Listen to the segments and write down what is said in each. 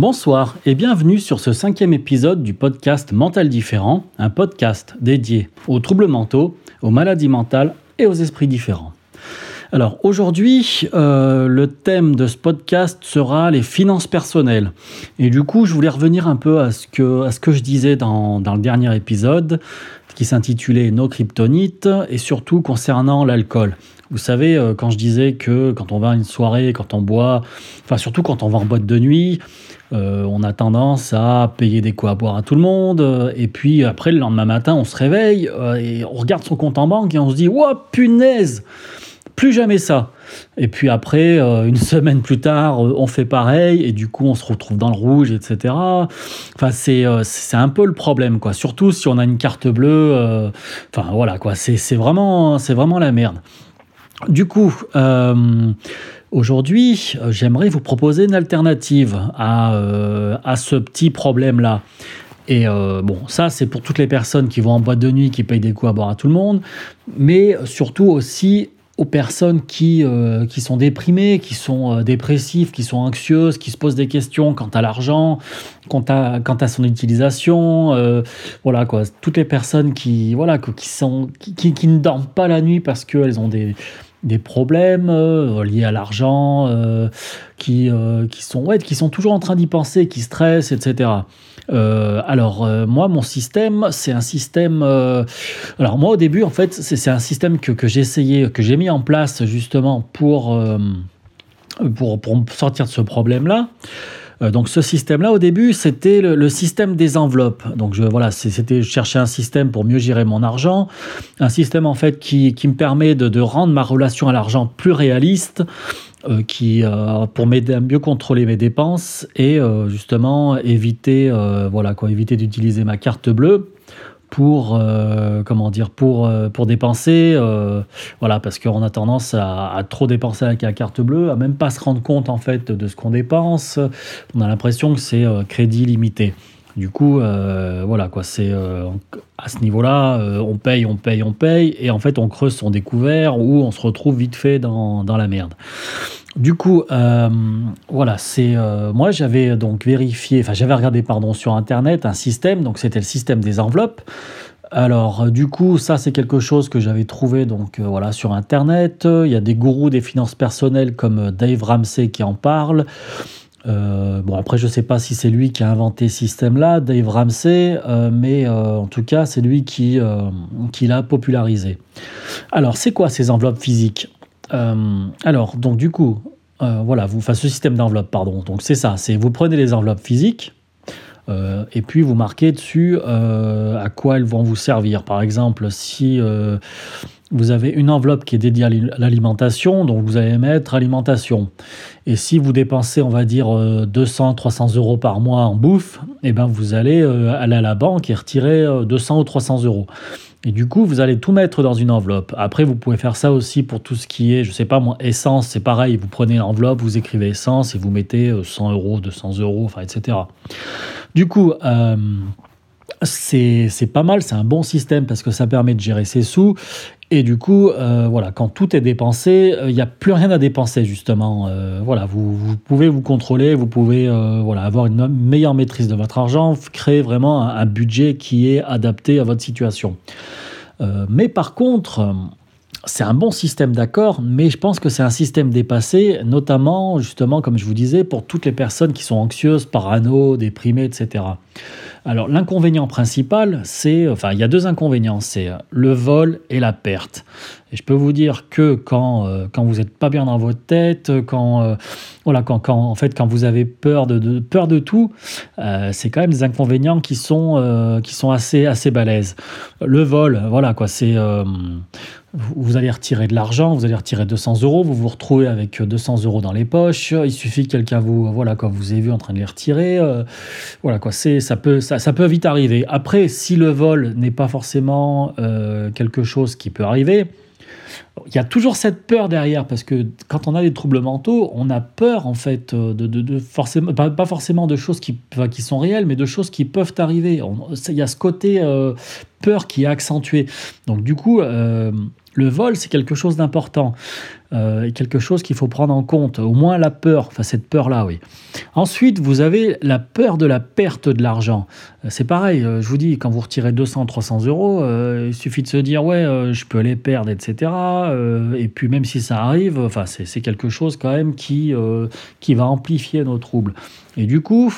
Bonsoir et bienvenue sur ce cinquième épisode du podcast Mental Différent, un podcast dédié aux troubles mentaux, aux maladies mentales et aux esprits différents. Alors aujourd'hui, euh, le thème de ce podcast sera les finances personnelles. Et du coup, je voulais revenir un peu à ce que, à ce que je disais dans, dans le dernier épisode, qui s'intitulait Nos kryptonites, et surtout concernant l'alcool. Vous savez, euh, quand je disais que quand on va à une soirée, quand on boit, enfin surtout quand on va en boîte de nuit, euh, on a tendance à payer des coups à boire à tout le monde. Et puis après, le lendemain matin, on se réveille et on regarde son compte en banque et on se dit Ouah, punaise plus jamais ça. Et puis après, euh, une semaine plus tard, euh, on fait pareil, et du coup, on se retrouve dans le rouge, etc. Enfin, c'est euh, c'est un peu le problème, quoi. Surtout si on a une carte bleue. Enfin, voilà, quoi. C'est vraiment, vraiment la merde. Du coup, aujourd'hui, j'aimerais vous proposer une alternative à, à ce petit problème-là. Et bon, ça, c'est pour toutes les personnes qui vont en boîte de nuit, qui payent des coups à boire à tout le monde, mais surtout aussi aux personnes qui, euh, qui sont déprimées, qui sont euh, dépressives, qui sont anxieuses, qui se posent des questions quant à l'argent, quant à, quant à son utilisation. Euh, voilà quoi, toutes les personnes qui, voilà, qui, sont, qui, qui, ne dorment pas la nuit parce qu'elles ont des, des problèmes liés à l'argent, qui, qui, sont, ouais, qui sont toujours en train d'y penser, qui stressent, etc. Euh, alors, euh, moi, mon système, c'est un système. Euh, alors, moi, au début, en fait, c'est un système que, que j'ai essayé, que j'ai mis en place justement pour, pour, pour sortir de ce problème-là. Donc ce système-là, au début, c'était le, système des enveloppes. Donc je, voilà, c'était chercher un système pour mieux gérer mon argent, un système en fait qui, qui me permet de, de, rendre ma relation à l'argent plus réaliste, euh, qui, euh, pour m'aider à mieux contrôler mes dépenses et euh, justement éviter, voilà quoi, éviter d'utiliser ma carte bleue pour comment dire pour pour dépenser voilà parce qu'on a tendance à, trop dépenser avec la carte bleue à même pas se rendre compte en fait de ce qu'on dépense on a l'impression que c'est crédit limité du coup, euh, voilà quoi, c'est euh, à ce niveau-là, euh, on paye, on paye, on paye, et en fait, on creuse son découvert ou on se retrouve vite fait dans, dans la merde. Du coup, voilà, c'est moi j'avais donc vérifié, enfin j'avais regardé pardon sur internet un système, donc c'était le système des enveloppes. Alors, du coup, ça, c'est quelque chose que j'avais trouvé donc voilà sur Internet. Il y a des gourous des finances personnelles comme Dave Ramsey qui en parlent. Euh, bon, après, je ne sais pas si c'est lui qui a inventé ce système-là, Dave Ramsey, euh, mais euh, en tout cas, c'est lui qui l'a popularisé. Alors, c'est quoi ces enveloppes physiques? Alors, donc, du coup, voilà, vous, enfin, ce système d'enveloppe, pardon. Donc, c'est ça, c'est vous prenez les enveloppes physiques, et puis vous marquez dessus à quoi elles vont vous servir. Par exemple, si vous avez une enveloppe qui est dédiée à l'alimentation, donc vous allez mettre alimentation. Et si vous dépensez, on va dire, 200, euh, 300 euros par mois en bouffe, eh ben vous allez euh, aller à la banque et retirer 200 euh, ou 300 euros. Et du coup, vous allez tout mettre dans une enveloppe. Après, vous pouvez faire ça aussi pour tout ce qui est, je sais pas moi, essence, c'est pareil. Vous prenez l'enveloppe, vous écrivez essence et vous mettez 100 euros, 200 euros, enfin, etc. Du coup, c'est pas mal, c'est un bon système parce que ça permet de gérer ses sous et du coup, euh, voilà, quand tout est dépensé, euh, il n'y a plus rien à dépenser justement. Euh, voilà, vous, pouvez vous contrôler, vous pouvez voilà, avoir une meilleure maîtrise de votre argent, créer vraiment un, un budget qui est adapté à votre situation. mais par contre, c'est un bon système d'accord, mais je pense que c'est un système dépassé, notamment, justement, comme je vous disais, pour toutes les personnes qui sont anxieuses, parano, déprimées, etc. Alors, l'inconvénient principal, c'est, enfin, il y a deux inconvénients, c'est le vol et la perte. Et je peux vous dire que quand, euh, quand vous n'êtes pas bien dans votre tête, quand, euh, voilà, quand, quand, en fait, quand vous avez peur de, peur de tout, euh, c'est quand même des inconvénients qui sont, qui sont assez, assez balèzes. Le vol, voilà, quoi, c'est vous allez retirer de l'argent, vous allez retirer 200 euros, vous vous retrouvez avec 200 euros dans les poches. Il suffit que quelqu'un vous, voilà, quoi, vous avez vu en train de les retirer. Euh, voilà, quoi, c'est, ça peut, ça, ça, peut vite arriver. Après, si le vol n'est pas forcément euh, quelque chose qui peut arriver, il y a toujours cette peur derrière parce que quand on a des troubles mentaux, on a peur en fait de, de, forcément pas, forcément de choses qui, qui sont réelles, mais de choses qui peuvent arriver. il y a ce côté euh, peur qui est accentué. Donc du coup, euh, Le vol, c'est quelque chose d'important euh, quelque chose qu'il faut prendre en compte, au moins la peur, enfin cette peur-là, oui. Ensuite, vous avez la peur de la perte de l'argent. Euh, c'est pareil, euh, je vous dis, quand vous retirez 200, 300 euros, il suffit de se dire, ouais, je peux les perdre, etc. et puis même si ça arrive, enfin, c'est quelque chose quand même qui, qui va amplifier nos troubles. Et du coup,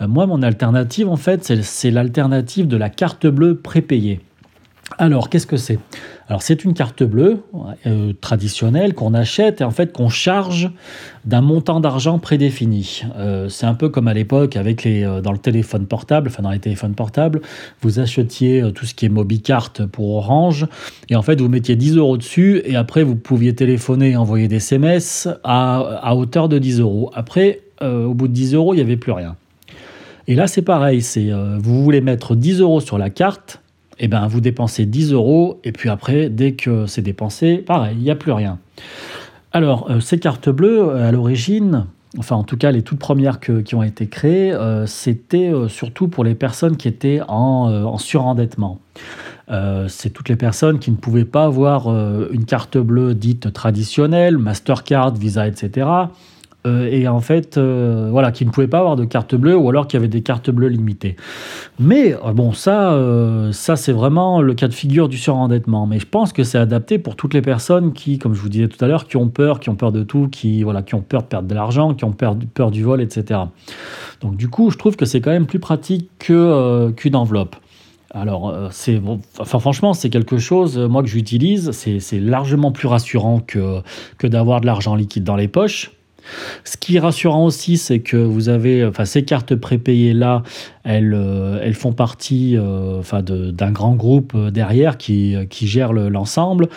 moi, mon alternative, en fait, c'est l'alternative de la carte bleue prépayée. Alors, qu'est-ce que c'est? Alors, c'est une carte bleue euh, traditionnelle qu'on achète et en fait qu'on charge d'un montant d'argent prédéfini. Euh, c'est un peu comme à l'époque avec les euh, dans le téléphone portable, enfin dans les téléphones portables, vous achetiez tout ce qui est Mobicart pour Orange et en fait vous mettiez 10 euros dessus et après vous pouviez téléphoner et envoyer des SMS à, à hauteur de 10 euros. Après, au bout de 10 euros, il n'y avait plus rien. Et là, c'est pareil, c'est vous voulez mettre 10 euros sur la carte eh ben, vous dépensez 10 euros et puis après, dès que c'est dépensé, pareil, il n'y a plus rien. Alors, euh, ces cartes bleues, euh, à l'origine, enfin en tout cas les toutes premières qui ont été créées, euh, c'était surtout pour les personnes qui étaient en, en surendettement. c'est toutes les personnes qui ne pouvaient pas avoir une carte bleue dite traditionnelle, Mastercard, Visa, etc euh, et en fait, euh, voilà, qui ne pouvaient pas avoir de carte bleue ou alors qui avaient des cartes bleues limitées. Mais euh, bon, ça, ça c'est vraiment le cas de figure du surendettement. Mais je pense que c'est adapté pour toutes les personnes qui, comme je vous disais tout à l'heure, qui ont peur, qui ont peur de tout, qui, voilà, qui ont peur de perdre de l'argent, qui ont peur, peur du vol, etc. Donc du coup, je trouve que c'est quand même plus pratique qu'une enveloppe. Alors, c'est enfin, franchement, c'est quelque chose, moi, que j'utilise. C'est largement plus rassurant que, que d'avoir de l'argent liquide dans les poches. Ce qui est rassurant aussi, c'est que vous avez, enfin, ces cartes prépayées là, elles, euh, elles font partie, euh, d'un grand groupe euh, derrière qui, qui gère l'ensemble.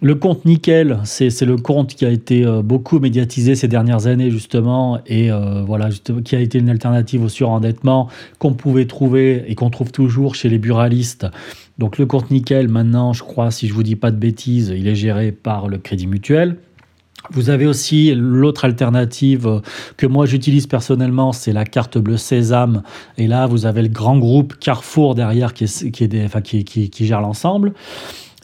Le, compte Nickel, c'est le compte qui a été beaucoup médiatisé ces dernières années justement, et voilà, qui a été une alternative au surendettement qu'on pouvait trouver et qu'on trouve toujours chez les buralistes. Donc le compte Nickel, maintenant, je crois, si je vous dis pas de bêtises, il est géré par le Crédit Mutuel. Vous avez aussi l'autre alternative que moi j'utilise personnellement, c'est la carte bleue Sésame. Et là, vous avez le grand groupe Carrefour derrière qui, gère l'ensemble.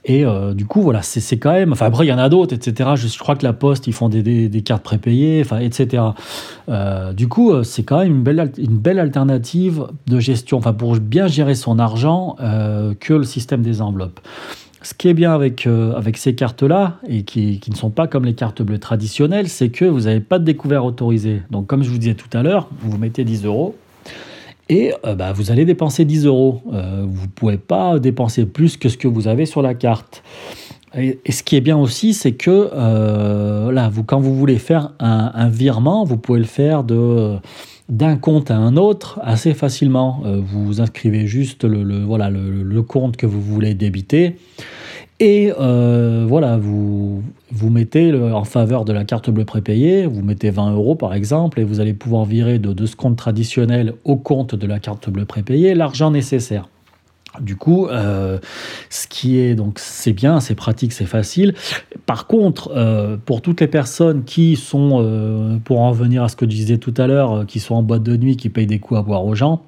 Et euh, du coup, voilà, c'est quand même. Enfin, après, il y en a d'autres, etc. Je, crois que la Poste, ils font des, cartes prépayées, etc. Euh, du coup, euh, c'est quand même une belle alternative de gestion, enfin, pour bien gérer son argent que le système des enveloppes. Ce qui est bien avec, euh, ces cartes-là, et qui, ne sont pas comme les cartes bleues traditionnelles, c'est que vous n'avez pas de découvert autorisé. Donc, comme je vous disais tout à l'heure, vous mettez 10 euros et euh, bah, vous allez dépenser 10 euros. Euh, vous ne pouvez pas dépenser plus que ce que vous avez sur la carte. Et, ce qui est bien aussi, c'est que là, quand vous voulez faire un, virement, vous pouvez le faire de d'un compte à un autre assez facilement. Euh, vous inscrivez juste le, voilà, le, compte que vous voulez débiter et euh, voilà, vous, vous mettez en faveur de la carte bleue prépayée, vous mettez 20 euros par exemple et vous allez pouvoir virer de, de ce compte traditionnel au compte de la carte bleue prépayée l'argent nécessaire. Du coup, euh, ce qui est donc c'est bien, c'est pratique, c'est facile. Par contre, euh, pour toutes les personnes qui sont, euh, pour en venir à ce que je disais tout à l'heure, qui sont en boîte de nuit, qui payent des coups à boire aux gens,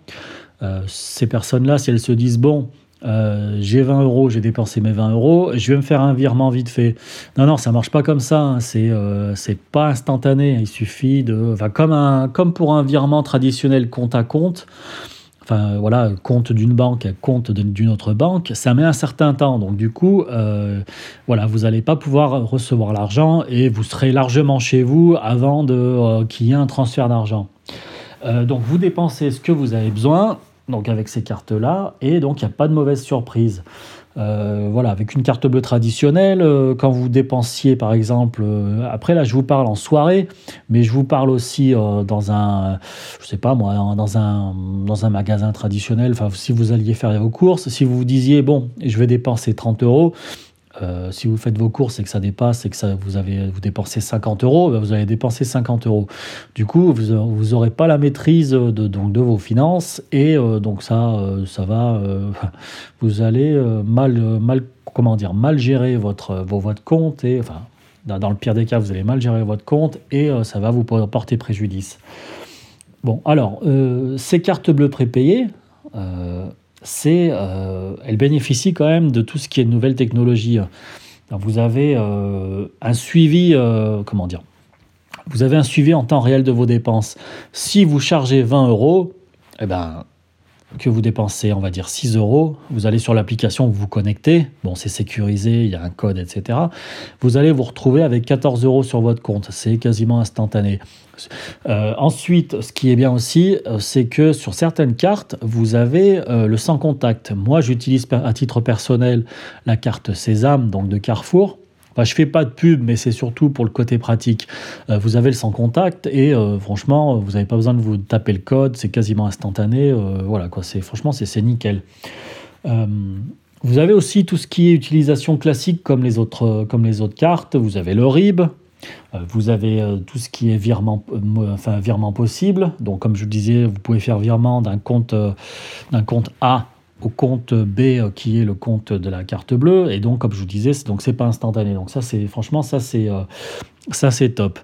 ces personnes-là, si elles se disent bon, j'ai 20 euros, j'ai dépensé mes 20 euros, je vais me faire un virement vite fait. Non, non, ça marche pas comme ça. Hein. C'est pas instantané. Il suffit de, comme un, comme pour un virement traditionnel compte à compte enfin voilà, compte d'une banque compte d'une autre banque, ça met un certain temps. Donc du coup, euh, voilà, vous n'allez pas pouvoir recevoir l'argent et vous serez largement chez vous avant de euh, qu'il y ait un transfert d'argent. Euh, donc vous dépensez ce que vous avez besoin, donc avec ces cartes-là, et donc il n'y a pas de mauvaise surprise. Euh, voilà, avec une carte bleue traditionnelle, euh, quand vous dépensiez par exemple, euh, après là je vous parle en soirée, mais je vous parle aussi dans un, je sais pas moi, dans un, dans un magasin traditionnel, enfin si vous alliez faire vos courses, si vous vous disiez bon, je vais dépenser 30 euros, euh, si vous faites vos courses et que ça dépasse et que vous, avez, vous dépensez 50 euros, ben, vous allez dépenser 50 euros. Du coup, vous n'aurez pas la maîtrise de, donc, de vos finances et euh, donc ça, euh, ça va, vous allez mal, mal, comment dire, mal gérer votre, vos, votre compte et, enfin, dans, le pire des cas, vous allez mal gérer votre compte et ça va vous porter préjudice. Bon, alors, ces cartes bleues prépayées, c'est, euh, elle bénéficie quand même de tout ce qui est nouvelle technologie. vous avez un suivi, comment dire Vous avez un suivi en temps réel de vos dépenses. Si vous chargez 20 euros, eh ben, que vous dépensez, on va dire 6 euros, vous allez sur l'application, vous vous connectez, bon c'est sécurisé, il y a un code, etc. Vous allez vous retrouver avec 14 euros sur votre compte, c'est quasiment instantané. Euh, ensuite, ce qui est bien aussi, euh, c'est que sur certaines cartes, vous avez euh, le sans contact. Moi, j'utilise à titre personnel la carte Sésame, donc de Carrefour. Je je fais pas de pub, mais c'est surtout pour le côté pratique. Euh, vous avez le sans contact et euh, franchement, vous n'avez pas besoin de vous taper le code, c'est quasiment instantané. Euh, voilà quoi, c'est franchement c'est nickel. vous avez aussi tout ce qui est utilisation classique comme les autres, comme les autres cartes. Vous avez le RIB, vous avez tout ce qui est virement, enfin, virement possible. Donc, comme je vous disais, vous pouvez faire virement d'un compte, d'un compte A au compte B euh, qui est le compte de la carte bleue. Et donc comme je vous disais donc c'est pas instantané. Donc ça c'est franchement ça c'est euh, ça c'est top.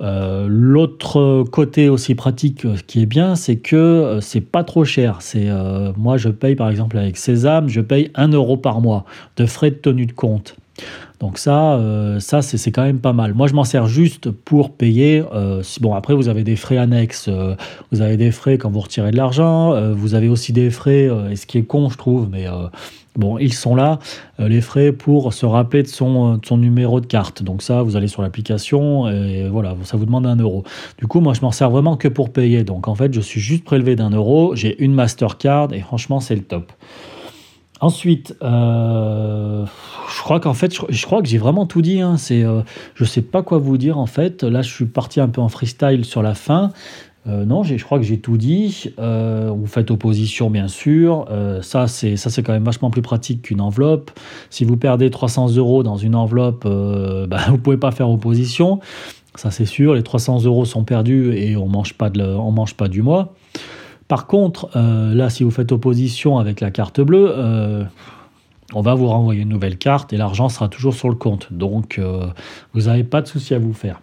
Euh, l'autre côté aussi pratique qui est bien c'est que c'est pas trop cher. C'est moi je paye par exemple avec Sésame je paye 1 euro par mois de frais de tenue de compte donc ça, euh, ça c'est quand même pas mal. Moi, je m'en sers juste pour payer. Euh, bon, après, vous avez des frais annexes. Euh, vous avez des frais quand vous retirez de l'argent. vous avez aussi des frais, et ce qui est con, je trouve, mais bon, ils sont là, les frais pour se rappeler de son, numéro de carte. Donc ça, vous allez sur l'application et voilà, ça vous demande un euro. Du coup, moi, je m'en sers vraiment que pour payer. Donc en fait, je suis juste prélevé d'un euro. J'ai une Mastercard et franchement, c'est le top. Ensuite, crois qu'en fait, je, crois que j'ai vraiment tout dit. Hein. C'est, euh, je sais pas quoi vous dire en fait. Là, je suis parti un peu en freestyle sur la fin. Euh, non, je crois que j'ai tout dit. vous faites opposition, bien sûr. ça, c'est ça, c'est quand même vachement plus pratique qu'une enveloppe. Si vous perdez 300 euros dans une enveloppe, bah, vous pouvez pas faire opposition. Ça, c'est sûr. Les 300 euros sont perdus et on mange pas de, on mange pas du mois. Par contre, euh, là, si vous faites opposition avec la carte bleue, euh, on va vous renvoyer une nouvelle carte et l'argent sera toujours sur le compte. Donc, euh, vous n'avez pas de souci à vous faire.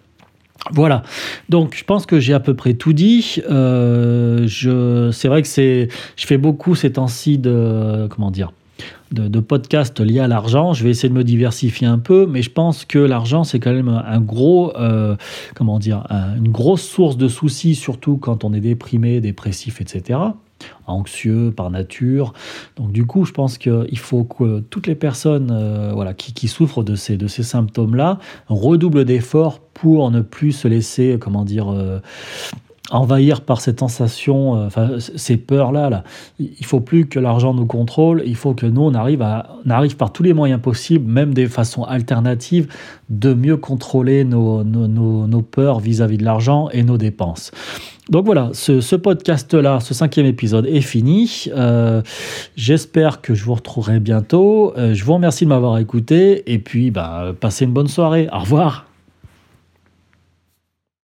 Voilà, donc je pense que j'ai à peu près tout dit. c'est vrai que c'est, je fais beaucoup ces temps-ci de, comment dire, de, podcasts liés à l'argent. Je vais essayer de me diversifier un peu, mais je pense que l'argent, c'est quand même un gros, euh, comment dire, une grosse source de soucis, surtout quand on est déprimé, dépressif, etc anxieux par nature. Donc du coup, je pense qu'il faut que toutes les personnes euh, voilà, qui, souffrent de ces, de ces symptômes-là redoublent d'efforts pour ne plus se laisser, comment dire, euh, envahir par cette sensation, euh, ces peurs-là. Là. Il faut plus que l'argent nous contrôle, il faut que nous, on arrive, à, par tous les moyens possibles, même des façons alternatives, de mieux contrôler nos, nos, nos, peurs vis-à-vis de l'argent et nos dépenses. Donc voilà, ce, podcast-là, ce cinquième épisode est fini. Euh, j'espère que je vous retrouverai bientôt. Euh, je vous remercie de m'avoir écouté et puis bah, passez une bonne soirée. Au revoir.